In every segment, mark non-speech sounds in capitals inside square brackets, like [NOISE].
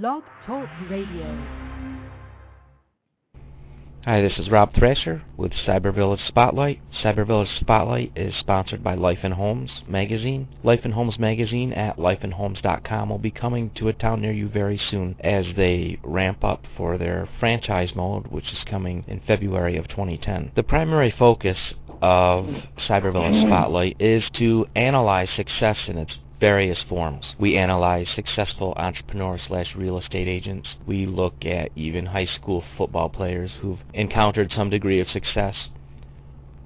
Blog Talk Radio. Hi, this is Rob Thrasher with Cyber Village Spotlight. Cyber Village Spotlight is sponsored by Life and Homes magazine. Life and Homes magazine at lifeandhomes.com will be coming to a town near you very soon as they ramp up for their franchise mode, which is coming in February of 2010. The primary focus of Cyber Village Spotlight is to analyze success in its various forms. We analyze successful entrepreneurs slash real estate agents. We look at even high school football players who've encountered some degree of success.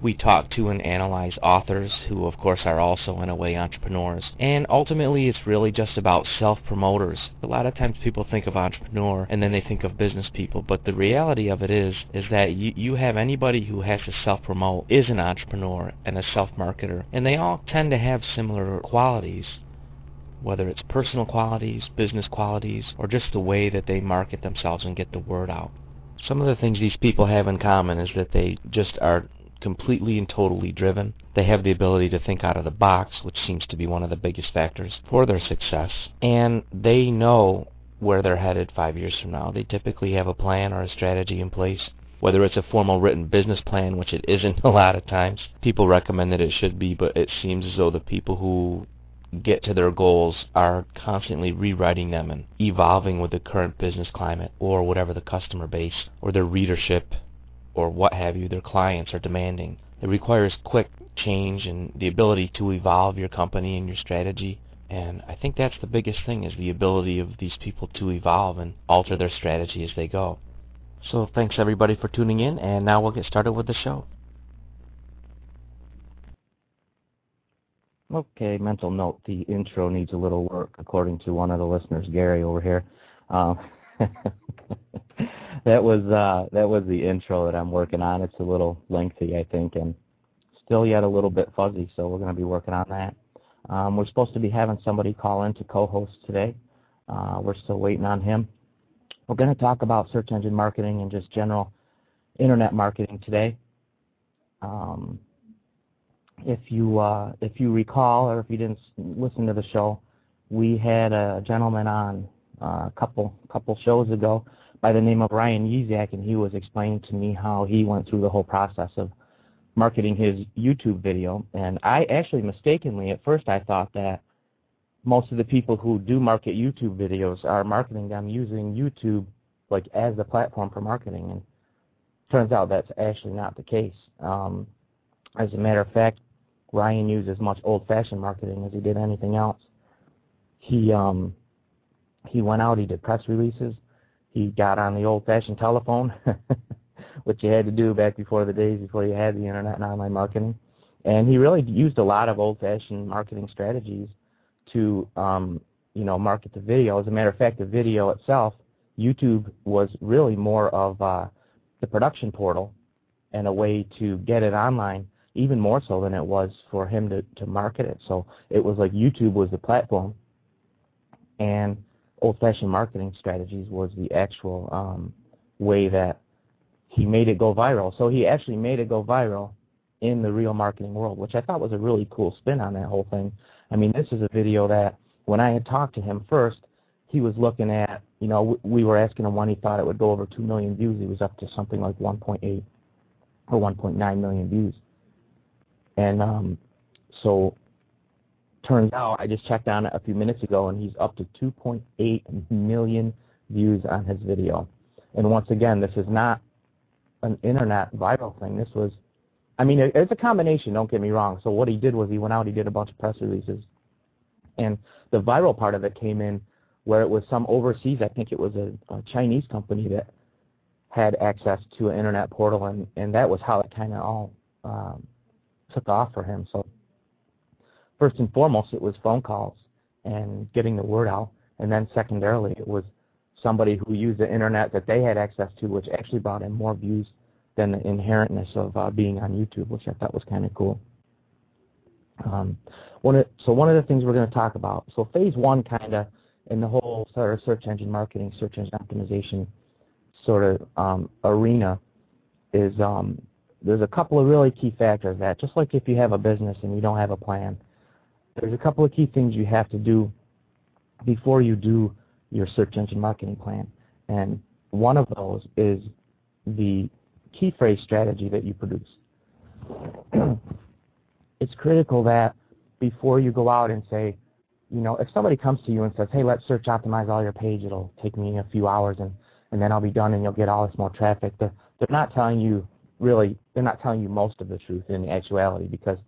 We talk to and analyze authors who, of course, are also in a way entrepreneurs. And ultimately, it's really just about self promoters. A lot of times people think of entrepreneur and then they think of business people, but the reality of it is is that you, you have anybody who has to self promote is an entrepreneur and a self marketer. And they all tend to have similar qualities whether it's personal qualities, business qualities, or just the way that they market themselves and get the word out. Some of the things these people have in common is that they just are completely and totally driven. They have the ability to think out of the box, which seems to be one of the biggest factors for their success. And they know where they're headed five years from now. They typically have a plan or a strategy in place. Whether it's a formal written business plan, which it isn't [LAUGHS] a lot of times. People recommend that it should be, but it seems as though the people who get to their goals are constantly rewriting them and evolving with the current business climate or whatever the customer base or their readership or what have you, their clients are demanding. It requires quick change and the ability to evolve your company and your strategy. And I think that's the biggest thing is the ability of these people to evolve and alter their strategy as they go. So thanks everybody for tuning in and now we'll get started with the show. Okay, mental note. The intro needs a little work, according to one of the listeners, Gary over here. Uh, [LAUGHS] that was uh, that was the intro that I'm working on. It's a little lengthy, I think, and still yet a little bit fuzzy. So we're going to be working on that. Um, we're supposed to be having somebody call in to co-host today. Uh, we're still waiting on him. We're going to talk about search engine marketing and just general internet marketing today. Um, if you uh, if you recall or if you didn't listen to the show, we had a gentleman on uh, a couple couple shows ago by the name of Ryan Yezak, and he was explaining to me how he went through the whole process of marketing his YouTube video. And I actually mistakenly at first I thought that most of the people who do market YouTube videos are marketing them using YouTube like as the platform for marketing, and turns out that's actually not the case. Um, as a matter of fact, Ryan used as much old-fashioned marketing as he did anything else. He um, he went out, he did press releases, he got on the old-fashioned telephone, [LAUGHS] which you had to do back before the days before you had the internet and online marketing, and he really used a lot of old-fashioned marketing strategies to um, you know market the video. As a matter of fact, the video itself, YouTube was really more of uh, the production portal and a way to get it online even more so than it was for him to, to market it. So it was like YouTube was the platform, and old-fashioned marketing strategies was the actual um, way that he made it go viral. So he actually made it go viral in the real marketing world, which I thought was a really cool spin on that whole thing. I mean, this is a video that when I had talked to him first, he was looking at, you know, we were asking him when he thought it would go over 2 million views. He was up to something like 1.8 or 1.9 million views. And um, so turns out I just checked on it a few minutes ago, and he's up to 2.8 million views on his video. And once again, this is not an internet viral thing. This was, I mean, it's a combination. Don't get me wrong. So what he did was he went out, he did a bunch of press releases, and the viral part of it came in where it was some overseas. I think it was a, a Chinese company that had access to an internet portal, and and that was how it kind of all um, took off for him. So first and foremost, it was phone calls and getting the word out, and then secondarily, it was somebody who used the internet that they had access to, which actually brought in more views than the inherentness of uh, being on YouTube, which I thought was kind of cool. Um, one of, so one of the things we're going to talk about. So phase one, kind of in the whole sort of search engine marketing, search engine optimization sort of um, arena, is um, there's a couple of really key factors that just like if you have a business and you don't have a plan, there's a couple of key things you have to do before you do your search engine marketing plan. And one of those is the key phrase strategy that you produce. [CLEARS THROAT] it's critical that before you go out and say, you know, if somebody comes to you and says, hey, let's search optimize all your page, it'll take me a few hours and, and then I'll be done and you'll get all this more traffic. They're, they're not telling you really, they're not telling you most of the truth in actuality because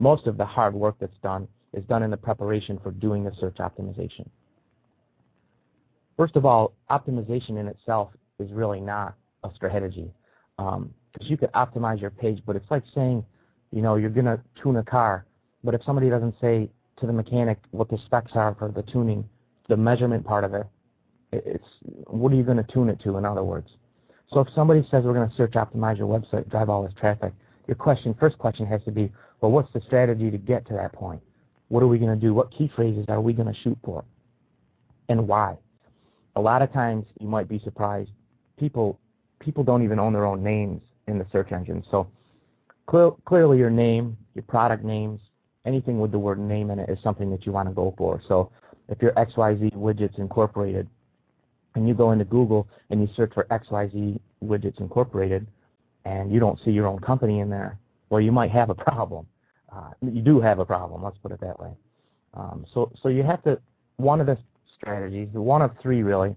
most of the hard work that's done is done in the preparation for doing the search optimization. First of all, optimization in itself is really not a strategy. Because um, you could optimize your page, but it's like saying, you know, you're going to tune a car, but if somebody doesn't say to the mechanic what the specs are for the tuning, the measurement part of it, it's what are you going to tune it to, in other words? So if somebody says we're going to search optimize your website, drive all this traffic, your question, first question has to be, well, what's the strategy to get to that point? What are we going to do? What key phrases are we going to shoot for? And why? A lot of times you might be surprised. People people don't even own their own names in the search engine. So clear, clearly your name, your product names, anything with the word name in it is something that you want to go for. So if you're XYZ Widgets Incorporated and you go into Google and you search for XYZ Widgets Incorporated and you don't see your own company in there, well, you might have a problem. Uh, you do have a problem, let's put it that way. Um, so, so you have to, one of the strategies, one of three really,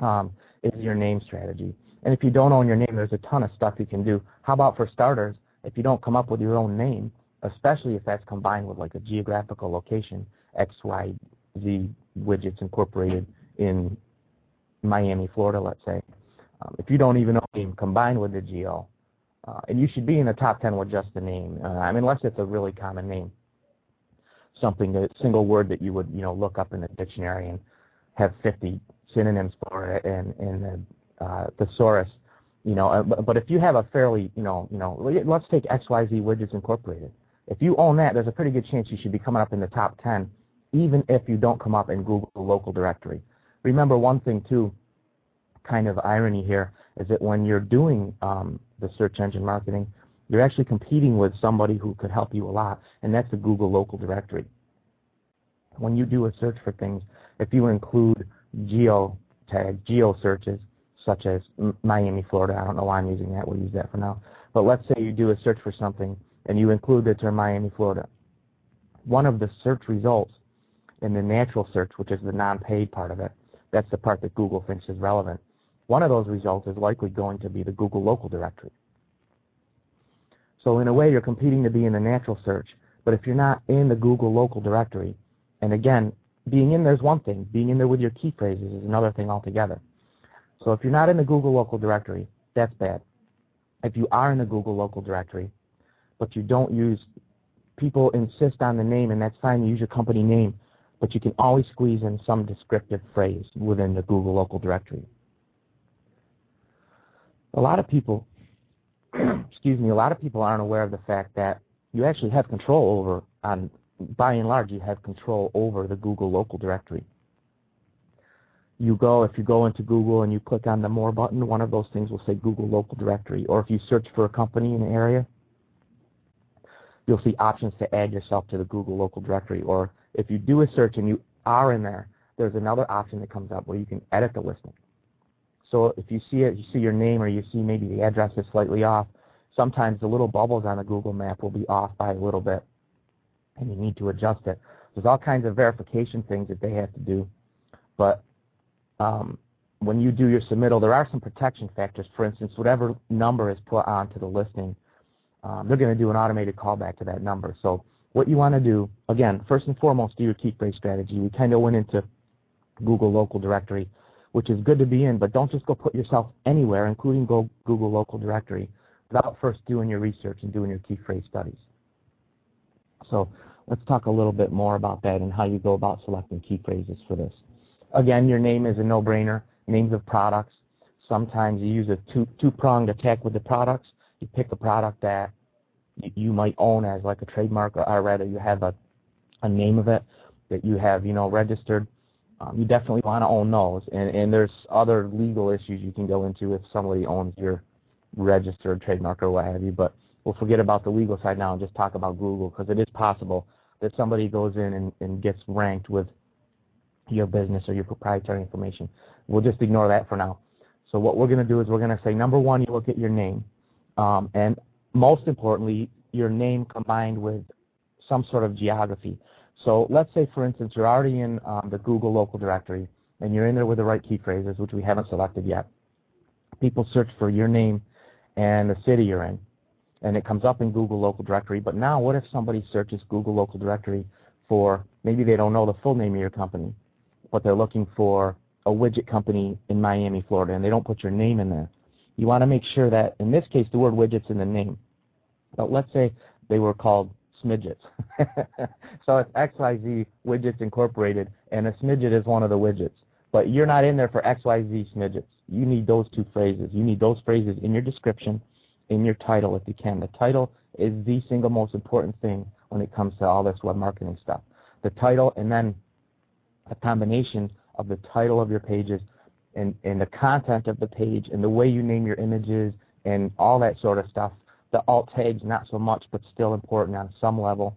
um, is your name strategy. And if you don't own your name, there's a ton of stuff you can do. How about for starters, if you don't come up with your own name, especially if that's combined with like a geographical location, XYZ Widgets Incorporated in Miami, Florida, let's say. Um, if you don't even own name combined with the geo, uh, and you should be in the top 10 with just the name. Uh, I mean, unless it's a really common name, something a single word that you would you know look up in the dictionary and have 50 synonyms for it and in the uh, thesaurus. You know, uh, but if you have a fairly, you know, you know, let's take XYZ Widgets Incorporated. If you own that, there's a pretty good chance you should be coming up in the top 10, even if you don't come up in Google local directory. Remember one thing too, kind of irony here, is that when you're doing um, the search engine marketing, you're actually competing with somebody who could help you a lot, and that's the Google local directory. When you do a search for things, if you include geo tags, geo searches, such as Miami, Florida, I don't know why I'm using that, we'll use that for now, but let's say you do a search for something and you include the term Miami, Florida. One of the search results in the natural search, which is the non-paid part of it, that's the part that Google thinks is relevant, one of those results is likely going to be the Google local directory. So in a way, you're competing to be in the natural search, but if you're not in the Google local directory, and again, being in there is one thing, being in there with your key phrases is another thing altogether. So if you're not in the Google local directory, that's bad. If you are in the Google local directory, but you don't use, people insist on the name, and that's fine, you use your company name, but you can always squeeze in some descriptive phrase within the Google local directory a lot of people, [CLEARS THROAT] excuse me, a lot of people aren't aware of the fact that you actually have control over, on, by and large, you have control over the Google local directory. You go, if you go into Google and you click on the More button, one of those things will say Google local directory. Or if you search for a company in an area, you'll see options to add yourself to the Google local directory. Or if you do a search and you are in there, there's another option that comes up where you can edit the listing. So if you see it, you see your name or you see maybe the address is slightly off, sometimes the little bubbles on the Google map will be off by a little bit and you need to adjust it. There's all kinds of verification things that they have to do. But um, when you do your submittal, there are some protection factors. For instance, whatever number is put onto the listing, um, they're going to do an automated callback to that number. So what you want to do, again, first and foremost, do your key phrase strategy. We kind of went into Google local directory which is good to be in, but don't just go put yourself anywhere, including go Google Local Directory, without first doing your research and doing your key phrase studies. So let's talk a little bit more about that and how you go about selecting key phrases for this. Again, your name is a no-brainer. Names of products. Sometimes you use a two, two-pronged attack with the products. You pick a product that you might own as like a trademark, or, or rather you have a, a name of it that you have, you know, registered um, you definitely want to own those. And, and there's other legal issues you can go into if somebody owns your registered trademark or what have you. But we'll forget about the legal side now and just talk about Google because it is possible that somebody goes in and, and gets ranked with your business or your proprietary information. We'll just ignore that for now. So what we're going to do is we're going to say, number one, you look at your name. Um, and most importantly, your name combined with some sort of geography. So let's say, for instance, you're already in um, the Google local directory and you're in there with the right key phrases, which we haven't selected yet. People search for your name and the city you're in, and it comes up in Google local directory. But now, what if somebody searches Google local directory for maybe they don't know the full name of your company, but they're looking for a widget company in Miami, Florida, and they don't put your name in there. You want to make sure that, in this case, the word widget's in the name. But let's say they were called Smidgets. [LAUGHS] so it's XYZ Widgets Incorporated, and a Smidget is one of the widgets. But you're not in there for XYZ Smidgets. You need those two phrases. You need those phrases in your description, in your title if you can. The title is the single most important thing when it comes to all this web marketing stuff. The title and then a combination of the title of your pages and, and the content of the page and the way you name your images and all that sort of stuff. The alt tags, not so much, but still important on some level.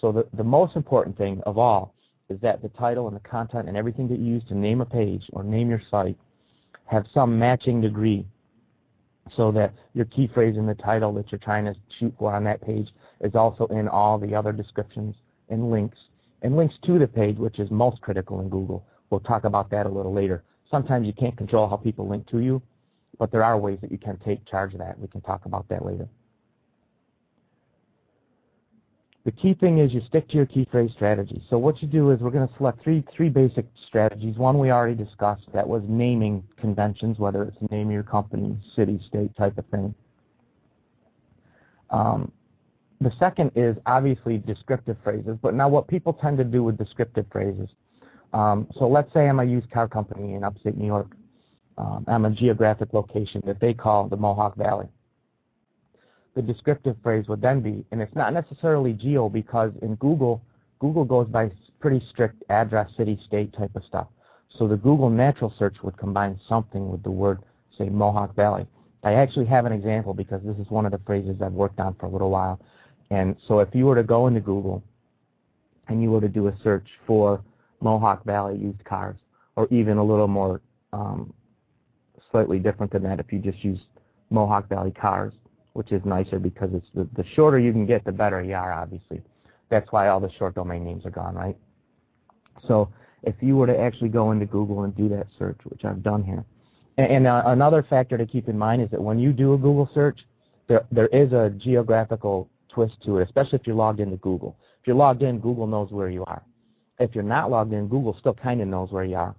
So the, the most important thing of all is that the title and the content and everything that you use to name a page or name your site have some matching degree so that your key phrase in the title that you're trying to shoot for on that page is also in all the other descriptions and links and links to the page, which is most critical in Google. We'll talk about that a little later. Sometimes you can't control how people link to you, but there are ways that you can take charge of that. We can talk about that later. The key thing is you stick to your key phrase strategy. So what you do is we're going to select three three basic strategies. One we already discussed. That was naming conventions, whether it's name your company, city, state type of thing. Um, the second is obviously descriptive phrases. But now what people tend to do with descriptive phrases. Um, so let's say I'm a used car company in upstate New York. Um, I'm a geographic location that they call the Mohawk Valley the descriptive phrase would then be, and it's not necessarily geo because in Google, Google goes by pretty strict address, city, state type of stuff. So the Google natural search would combine something with the word, say, Mohawk Valley. I actually have an example because this is one of the phrases I've worked on for a little while. And so if you were to go into Google and you were to do a search for Mohawk Valley used cars, or even a little more um, slightly different than that if you just use Mohawk Valley cars, which is nicer because it's the, the shorter you can get, the better you are, obviously. That's why all the short domain names are gone, right? So if you were to actually go into Google and do that search, which I've done here, and, and uh, another factor to keep in mind is that when you do a Google search, there there is a geographical twist to it, especially if you're logged into Google. If you're logged in, Google knows where you are. If you're not logged in, Google still kind of knows where you are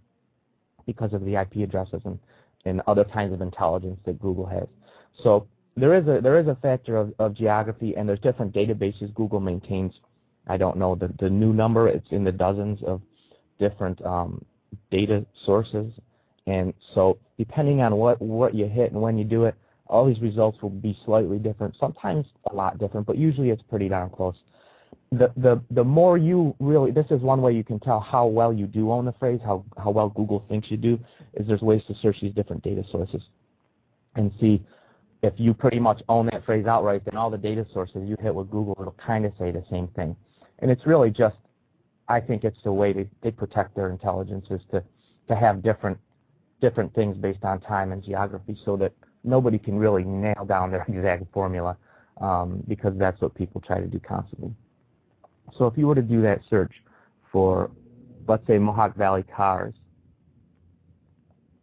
because of the IP addresses and, and other kinds of intelligence that Google has. So there is a there is a factor of, of geography, and there's different databases Google maintains. I don't know the the new number. It's in the dozens of different um, data sources, and so depending on what what you hit and when you do it, all these results will be slightly different. Sometimes a lot different, but usually it's pretty darn close. The the the more you really this is one way you can tell how well you do own the phrase, how how well Google thinks you do, is there's ways to search these different data sources and see if you pretty much own that phrase outright, then all the data sources you hit with Google, it'll kind of say the same thing. And it's really just, I think it's the way they, they protect their intelligence is to, to have different different things based on time and geography so that nobody can really nail down their [LAUGHS] exact formula um, because that's what people try to do constantly. So if you were to do that search for, let's say, Mohawk Valley cars,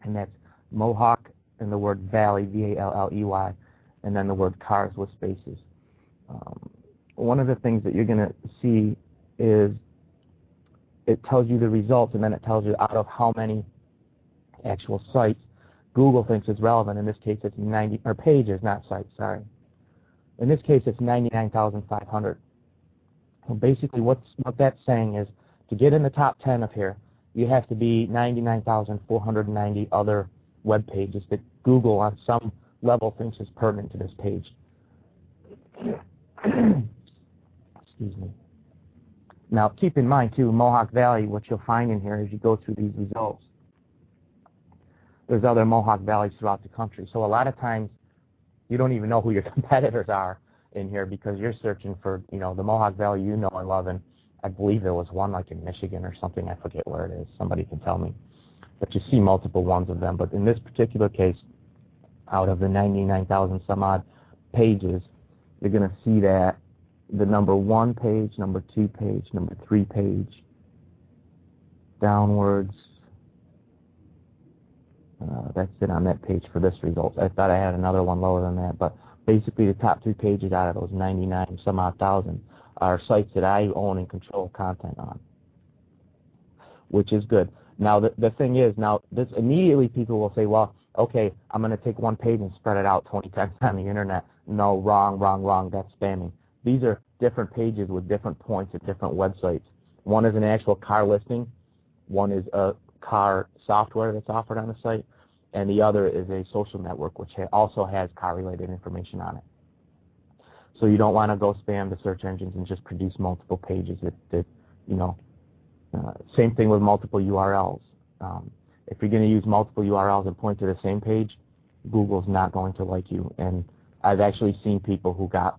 and that's Mohawk and the word valley, V-A-L-L-E-Y, and then the word cars with spaces. Um, one of the things that you're going to see is it tells you the results, and then it tells you out of how many actual sites Google thinks is relevant. In this case, it's 90 or pages, not sites. Sorry. In this case, it's 99,500. Well, basically, what's what that's saying is to get in the top 10 of here, you have to be 99,490 other web pages that Google on some level thinks is pertinent to this page. [CLEARS THROAT] Excuse me. Now, keep in mind, too, Mohawk Valley, what you'll find in here as you go through these results, there's other Mohawk Valleys throughout the country. So a lot of times, you don't even know who your [LAUGHS] competitors are in here because you're searching for, you know, the Mohawk Valley you know and love, and I believe there was one like in Michigan or something. I forget where it is. Somebody can tell me. But you see multiple ones of them. But in this particular case, out of the 99,000 some odd pages, you're going to see that the number one page, number two page, number three page, downwards. Uh, that's it on that page for this result. I thought I had another one lower than that, but basically the top three pages out of those 99 some odd thousand are sites that I own and control content on, which is good. Now the the thing is, now this immediately people will say, well, okay, I'm going to take one page and spread it out 20 times [LAUGHS] on the internet. No, wrong, wrong, wrong. That's spamming. These are different pages with different points at different websites. One is an actual car listing. One is a car software that's offered on the site. And the other is a social network which ha also has car-related information on it. So you don't want to go spam the search engines and just produce multiple pages that, that you know, uh, same thing with multiple URLs. Um, if you're going to use multiple URLs and point to the same page, Google's not going to like you. And I've actually seen people who got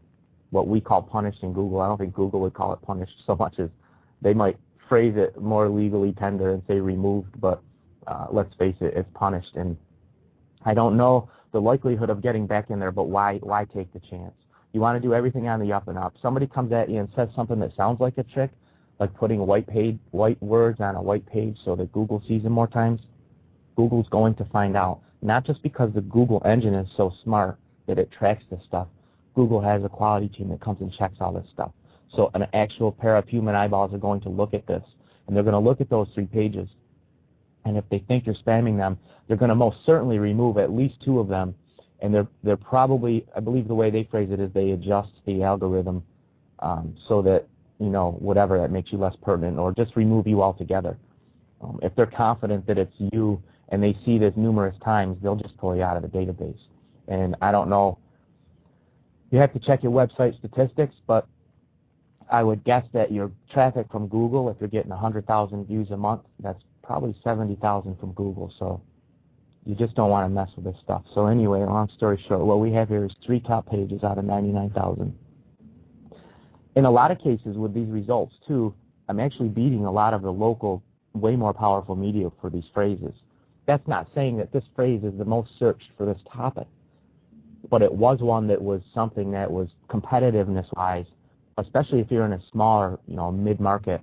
what we call punished in Google. I don't think Google would call it punished so much as they might phrase it more legally tender and say removed, but uh, let's face it, it's punished. And I don't know the likelihood of getting back in there, but why why take the chance? You want to do everything on the up and up. Somebody comes at you and says something that sounds like a trick, like putting white page, white words on a white page so that Google sees them more times. Google's going to find out, not just because the Google engine is so smart that it tracks this stuff. Google has a quality team that comes and checks all this stuff. So an actual pair of human eyeballs are going to look at this, and they're going to look at those three pages. And if they think you're spamming them, they're going to most certainly remove at least two of them and they're they're probably I believe the way they phrase it is they adjust the algorithm um, so that you know whatever that makes you less pertinent or just remove you altogether. Um, if they're confident that it's you and they see this numerous times, they'll just pull you out of the database. And I don't know. You have to check your website statistics, but I would guess that your traffic from Google, if you're getting 100,000 views a month, that's probably 70,000 from Google. So you just don't want to mess with this stuff. So anyway, long story short, what we have here is three top pages out of 99,000. In a lot of cases with these results too, I'm actually beating a lot of the local, way more powerful media for these phrases. That's not saying that this phrase is the most searched for this topic, but it was one that was something that was competitiveness-wise, especially if you're in a smaller, you know, mid-market.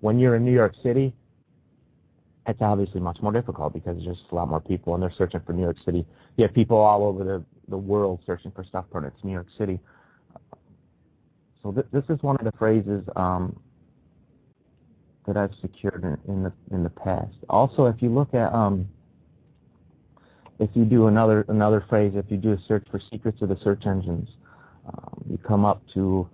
When you're in New York City, it's obviously much more difficult because there's just a lot more people and they're searching for New York City. You have people all over the, the world searching for stuff but it's New York City. So th this is one of the phrases um, that I've secured in, in, the in the past. Also, if you look at um, if you do another another phrase, if you do a search for secrets of the search engines, um, you come up to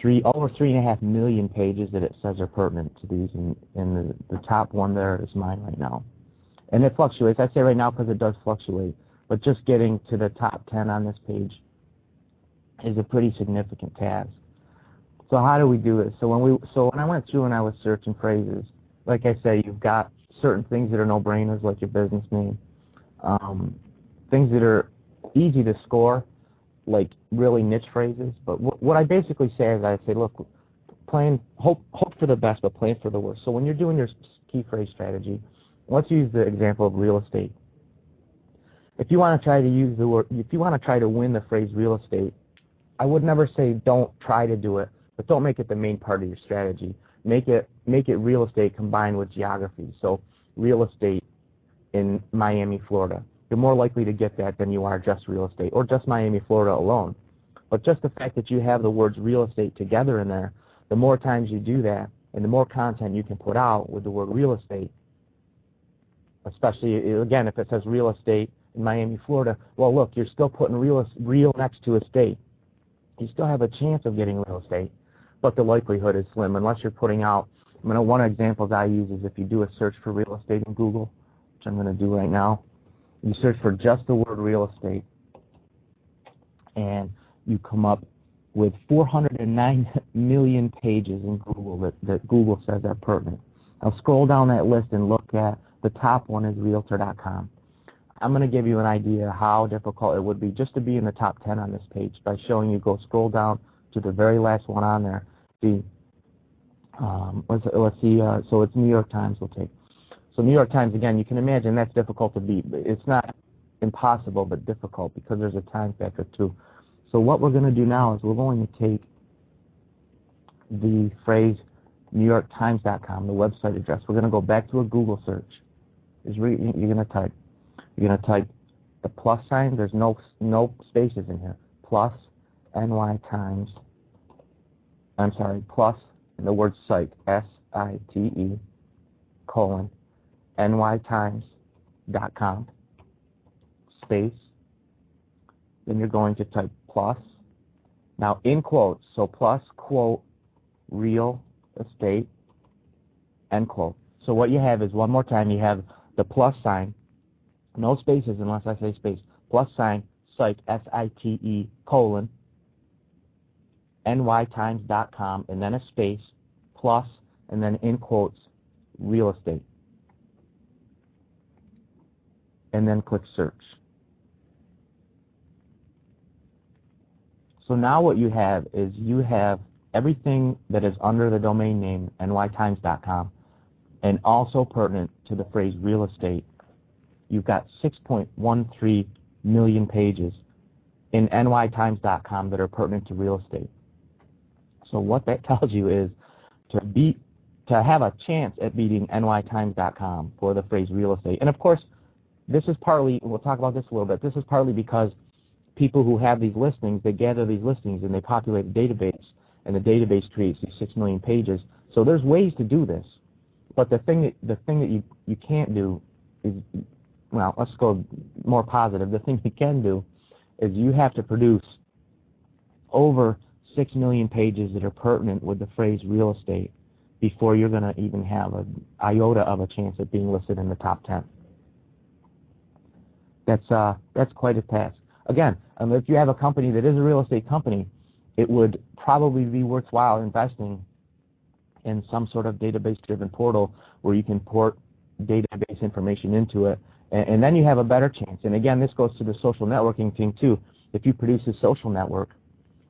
three over three and a half million pages that it says are pertinent to these, and, and the, the top one there is mine right now. And it fluctuates. I say right now because it does fluctuate, but just getting to the top 10 on this page is a pretty significant task. So how do we do this? So when we so when I went through and I was searching phrases, like I say, you've got certain things that are no-brainers, like your business name, um, things that are easy to score, like really niche phrases. But what I basically say is I say, look, plan, hope, hope for the best, but plan for the worst. So when you're doing your key phrase strategy, let's use the example of real estate. If you want to try to use the word, if you want to try to win the phrase real estate, I would never say don't try to do it, but don't make it the main part of your strategy. Make it make it real estate combined with geography. So real estate in Miami, Florida you're more likely to get that than you are just real estate or just Miami, Florida alone. But just the fact that you have the words real estate together in there, the more times you do that and the more content you can put out with the word real estate, especially, again, if it says real estate in Miami, Florida, well, look, you're still putting real, real next to estate. You still have a chance of getting real estate, but the likelihood is slim unless you're putting out, I mean, one example that I use is if you do a search for real estate in Google, which I'm going to do right now, you search for just the word real estate, and you come up with 409 million pages in Google that, that Google says are pertinent. Now scroll down that list and look at the top one is Realtor.com. I'm going to give you an idea how difficult it would be just to be in the top 10 on this page by showing you go scroll down to the very last one on there. See, Um, let's, let's see. Uh, so it's New York Times. We'll take. So New York Times again. You can imagine that's difficult to beat. It's not impossible, but difficult because there's a time factor too. So what we're going to do now is we're going to take the phrase NewYorkTimes.com, the website address. We're going to go back to a Google search. Is re- you're going to type. You're going to type the plus sign. There's no no spaces in here. Plus NY Times. I'm sorry. Plus the word site. S I T E colon nytimes.com space. Then you're going to type plus. Now in quotes. So plus quote real estate end quote. So what you have is one more time you have the plus sign, no spaces unless I say space, plus sign, site, S-I-T-E, colon, nytimes.com, and then a space, plus, and then in quotes, real estate. And then click search. So now what you have is you have everything that is under the domain name nytimes.com and also pertinent to the phrase real estate, you've got 6.13 million pages in nytimes.com that are pertinent to real estate. So what that [LAUGHS] tells you is to beat to have a chance at beating nytimes.com for the phrase real estate. And of course, this is partly we'll talk about this a little bit. This is partly because people who have these listings, they gather these listings and they populate the database and the database creates these six million pages. So there's ways to do this. But the thing that the thing that you, you can't do is well, let's go more positive. The thing you can do is you have to produce over six million pages that are pertinent with the phrase real estate before you're going to even have an iota of a chance at being listed in the top 10. That's uh, that's quite a task. Again, if you have a company that is a real estate company, it would probably be worthwhile investing in some sort of database-driven portal where you can port database information into it, and, and, then you have a better chance. And again, this goes to the social networking thing too. If you produce a social network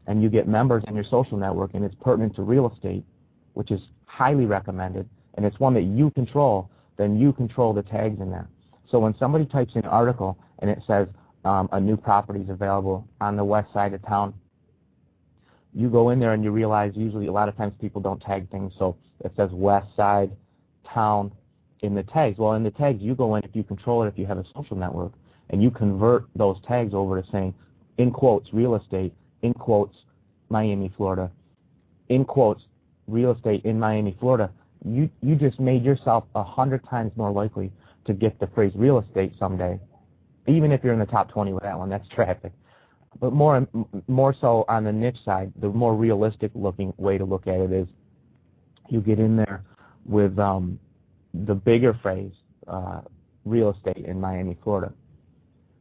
and you get members in your social network and it's pertinent to real estate, which is highly recommended, and it's one that you control, then you control the tags in that. So when somebody types in article and it says um, a new property is available on the west side of town you go in there and you realize usually a lot of times people don't tag things. So it says west side, town in the tags. Well, in the tags, you go in if you control it, if you have a social network, and you convert those tags over to saying, in quotes, real estate, in quotes, Miami, Florida, in quotes, real estate in Miami, Florida. You you just made yourself a hundred times more likely to get the phrase real estate someday, even if you're in the top 20 with that one. That's traffic. But more more so on the niche side, the more realistic looking way to look at it is you get in there with um, the bigger phrase, uh, real estate in Miami, Florida.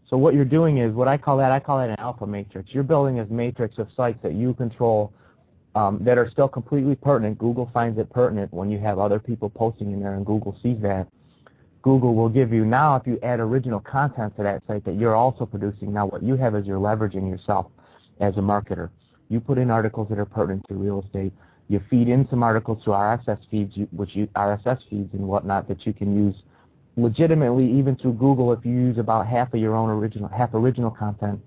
So what you're doing is what I call that, I call that an alpha matrix. You're building a matrix of sites that you control um, that are still completely pertinent. Google finds it pertinent when you have other people posting in there and Google sees that. Google will give you now if you add original content to that site that you're also producing. Now what you have is you're leveraging yourself as a marketer. You put in articles that are pertinent to real estate. You feed in some articles to RSS feeds, which you, RSS feeds and whatnot that you can use legitimately even through Google if you use about half of your own original, half original content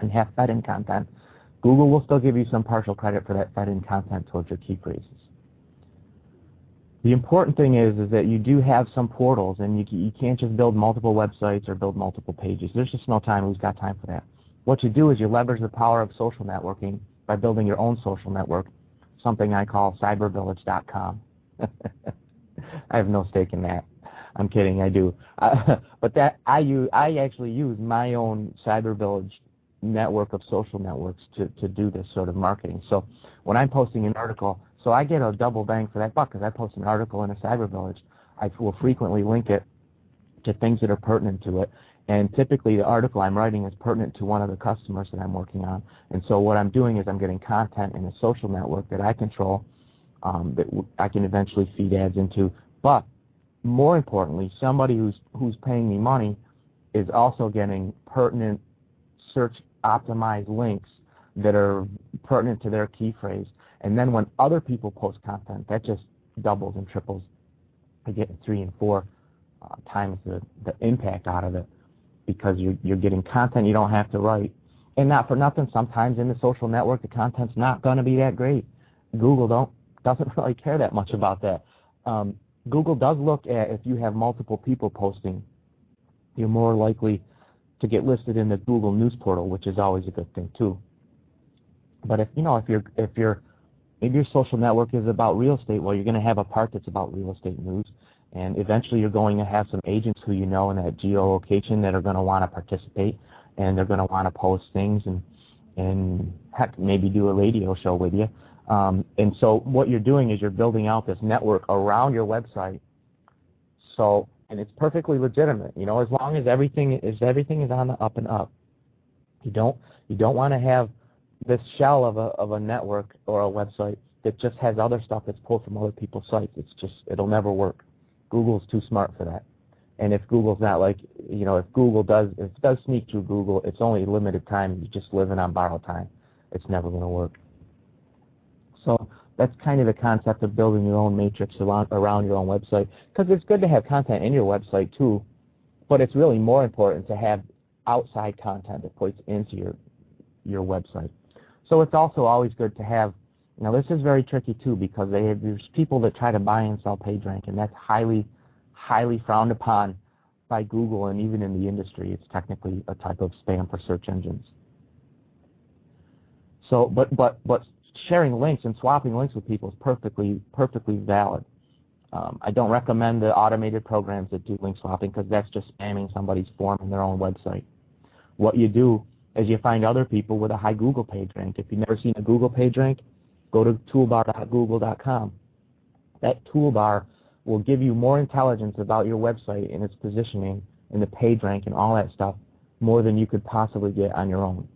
and half fed-in content. Google will still give you some partial credit for that fed-in content towards your key phrases. The important thing is is that you do have some portals, and you you can't just build multiple websites or build multiple pages. There's just no time. Who's got time for that? What you do is you leverage the power of social networking by building your own social network, something I call cybervillage.com. [LAUGHS] I have no stake in that. I'm kidding. I do. Uh, [LAUGHS] but that I use. I actually use my own cybervillage network of social networks to to do this sort of marketing. So when I'm posting an article so I get a double bang for that buck because I post an article in a cyber village. I will frequently link it to things that are pertinent to it. And typically the article I'm writing is pertinent to one of the customers that I'm working on. And so what I'm doing is I'm getting content in a social network that I control um, that I can eventually feed ads into. But more importantly, somebody who's who's paying me money is also getting pertinent search optimized links that are pertinent to their key phrase And then when other people post content, that just doubles and triples. I get three and four uh, times the, the impact out of it because you're, you're getting content you don't have to write. And not for nothing, sometimes in the social network, the content's not going to be that great. Google don't [LAUGHS] doesn't really care that much about that. Um, Google does look at if you have multiple people posting, you're more likely to get listed in the Google News portal, which is always a good thing too. But if you know if you're if you're maybe your social network is about real estate, well, you're going to have a part that's about real estate news, and eventually you're going to have some agents who you know in that geolocation that are going to want to participate, and they're going to want to post things and and heck maybe do a radio show with you. Um, and so what you're doing is you're building out this network around your website. So and it's perfectly legitimate. You know, as long as everything is everything is on the up and up. You don't you don't want to have this shell of a of a network or a website that just has other stuff that's pulled from other people's sites. It's just it'll never work. Google's too smart for that. And if Google's not like you know, if Google does if it does sneak through Google, it's only limited time. You're just living on borrowed time. It's never going to work. So that's kind of the concept of building your own matrix around, around your own website. Because it's good to have content in your website too, but it's really more important to have outside content that points into your your website. So it's also always good to have. Now this is very tricky too because they have, there's people that try to buy and sell PageRank, and that's highly, highly frowned upon by Google and even in the industry. It's technically a type of spam for search engines. So, but but but sharing links and swapping links with people is perfectly perfectly valid. Um, I don't recommend the automated programs that do link swapping because that's just spamming somebody's form in their own website. What you do is you find other people with a high Google page rank. If you've never seen a Google page rank, go to toolbar.google.com. That toolbar will give you more intelligence about your website and its positioning and the page rank and all that stuff more than you could possibly get on your own.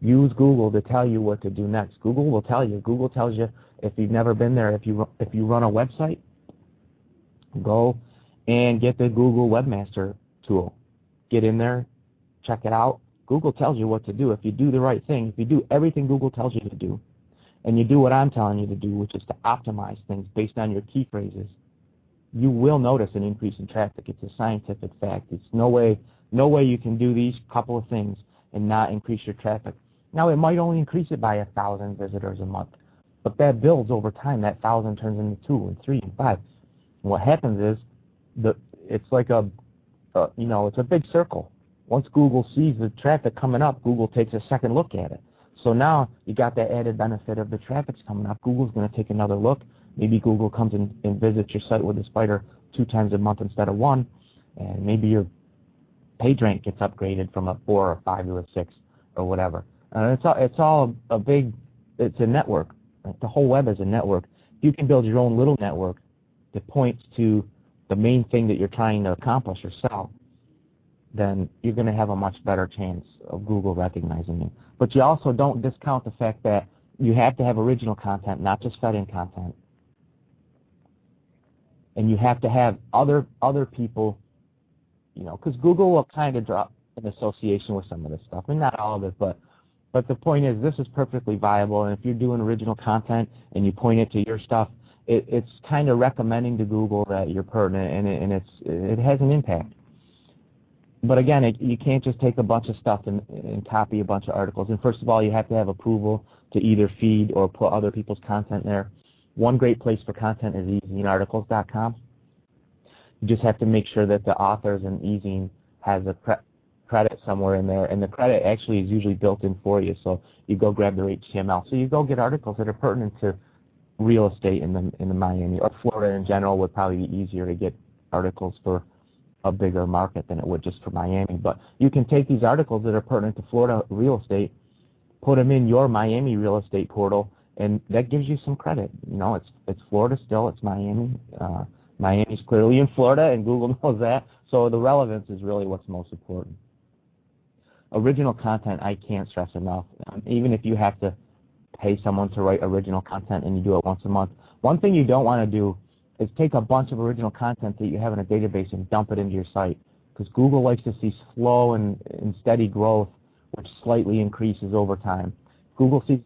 Use Google to tell you what to do next. Google will tell you. Google tells you if you've never been there, if you if you run a website, go and get the Google Webmaster tool. Get in there, check it out. Google tells you what to do. If you do the right thing, if you do everything Google tells you to do, and you do what I'm telling you to do, which is to optimize things based on your key phrases, you will notice an increase in traffic. It's a scientific fact. It's no way no way you can do these couple of things and not increase your traffic. Now, it might only increase it by a thousand visitors a month, but that builds over time. That thousand turns into two and three and five. And what happens is, the it's like a, a, you know, it's a big circle. Once Google sees the traffic coming up, Google takes a second look at it. So now you got that added benefit of the traffic's coming up. Google's going to take another look. Maybe Google comes and, and visits your site with a spider two times a month instead of one, and maybe your page rank gets upgraded from a four or five to a six or whatever. Uh, it's all it's all a big it's a network. The whole web is a network. You can build your own little network that points to the main thing that you're trying to accomplish or sell. Then you're going to have a much better chance of Google recognizing you. But you also don't discount the fact that you have to have original content, not just fed-in content. And you have to have other other people, you know, because Google will kind of drop an association with some of this stuff. I mean, not all of it, but but the point is, this is perfectly viable, and if you're doing original content and you point it to your stuff, it, it's kind of recommending to Google that you're pertinent, and, it, and it's it has an impact. But again, it, you can't just take a bunch of stuff and, and copy a bunch of articles. And first of all, you have to have approval to either feed or put other people's content there. One great place for content is ezinearticles.com. You just have to make sure that the authors and Ezine has a credit somewhere in there, and the credit actually is usually built in for you. So you go grab their HTML. So you go get articles that are pertinent to real estate in the in the Miami or Florida in general would probably be easier to get articles for a bigger market than it would just for Miami. But you can take these articles that are pertinent to Florida real estate, put them in your Miami real estate portal, and that gives you some credit. You know, it's it's Florida still, it's Miami. Uh, Miami's clearly in Florida, and Google [LAUGHS] knows that. So the relevance is really what's most important original content I can't stress enough. Um, even if you have to pay someone to write original content and you do it once a month, one thing you don't want to do is take a bunch of original content that you have in a database and dump it into your site because Google likes to see slow and, and steady growth, which slightly increases over time. Google sees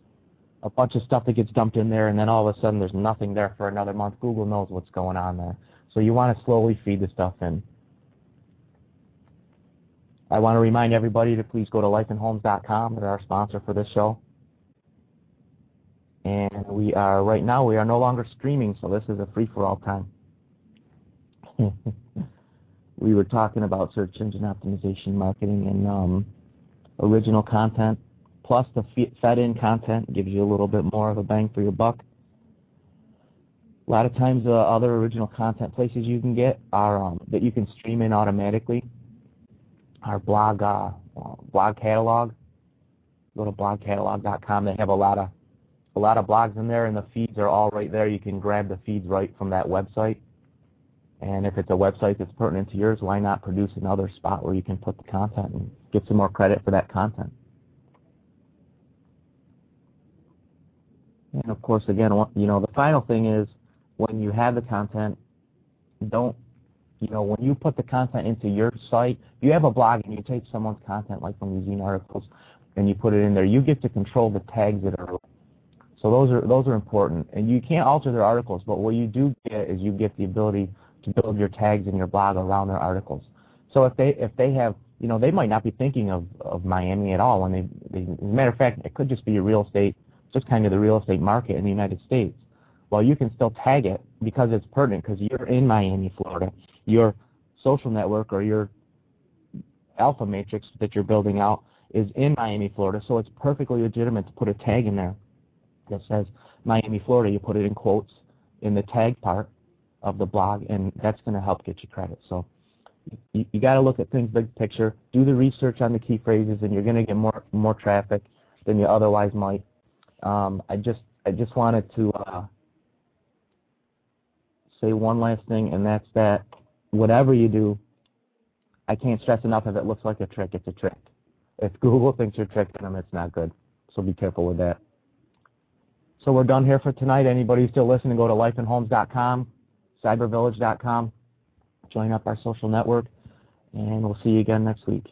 a bunch of stuff that gets dumped in there, and then all of a sudden there's nothing there for another month. Google knows what's going on there. So you want to slowly feed the stuff in. I want to remind everybody to please go to lifeandhomes.com. They're our sponsor for this show. And we are, right now, we are no longer streaming, so this is a free-for-all time. [LAUGHS] we were talking about search engine optimization marketing and um, original content, plus the fed-in content gives you a little bit more of a bang for your buck. A lot of times, uh, other original content places you can get are um, that you can stream in automatically. Our blog, uh, uh, blog catalog. Go to blogcatalog.com. They have a lot of a lot of blogs in there, and the feeds are all right there. You can grab the feeds right from that website. And if it's a website that's pertinent to yours, why not produce another spot where you can put the content and get some more credit for that content? And of course, again, you know, the final thing is when you have the content, don't, you know, when you put the content into your site, you have a blog and you take someone's content, like from using articles, and you put it in there, you get to control the tags that are so those are those are important. And you can't alter their articles, but what you do get is you get the ability to build your tags in your blog around their articles. So if they if they have you know they might not be thinking of, of Miami at all when they, they as a matter of fact it could just be a real estate just kind of the real estate market in the United States. Well, you can still tag it because it's pertinent because you're in Miami, Florida. Your social network or your alpha matrix that you're building out is in Miami, Florida, so it's perfectly legitimate to put a tag in there that says Miami, Florida, you put it in quotes in the tag part of the blog, and that's going to help get you credit. So you, you got to look at things big picture, do the research on the key phrases, and you're going to get more more traffic than you otherwise might. Um, I just I just wanted to uh, say one last thing, and that's that whatever you do, I can't stress enough if it looks like a trick, it's a trick. If Google thinks you're tricking them, it's not good. So be careful with that. So we're done here for tonight. Anybody still listening, go to lifeandhomes.com, cybervillage.com, join up our social network, and we'll see you again next week.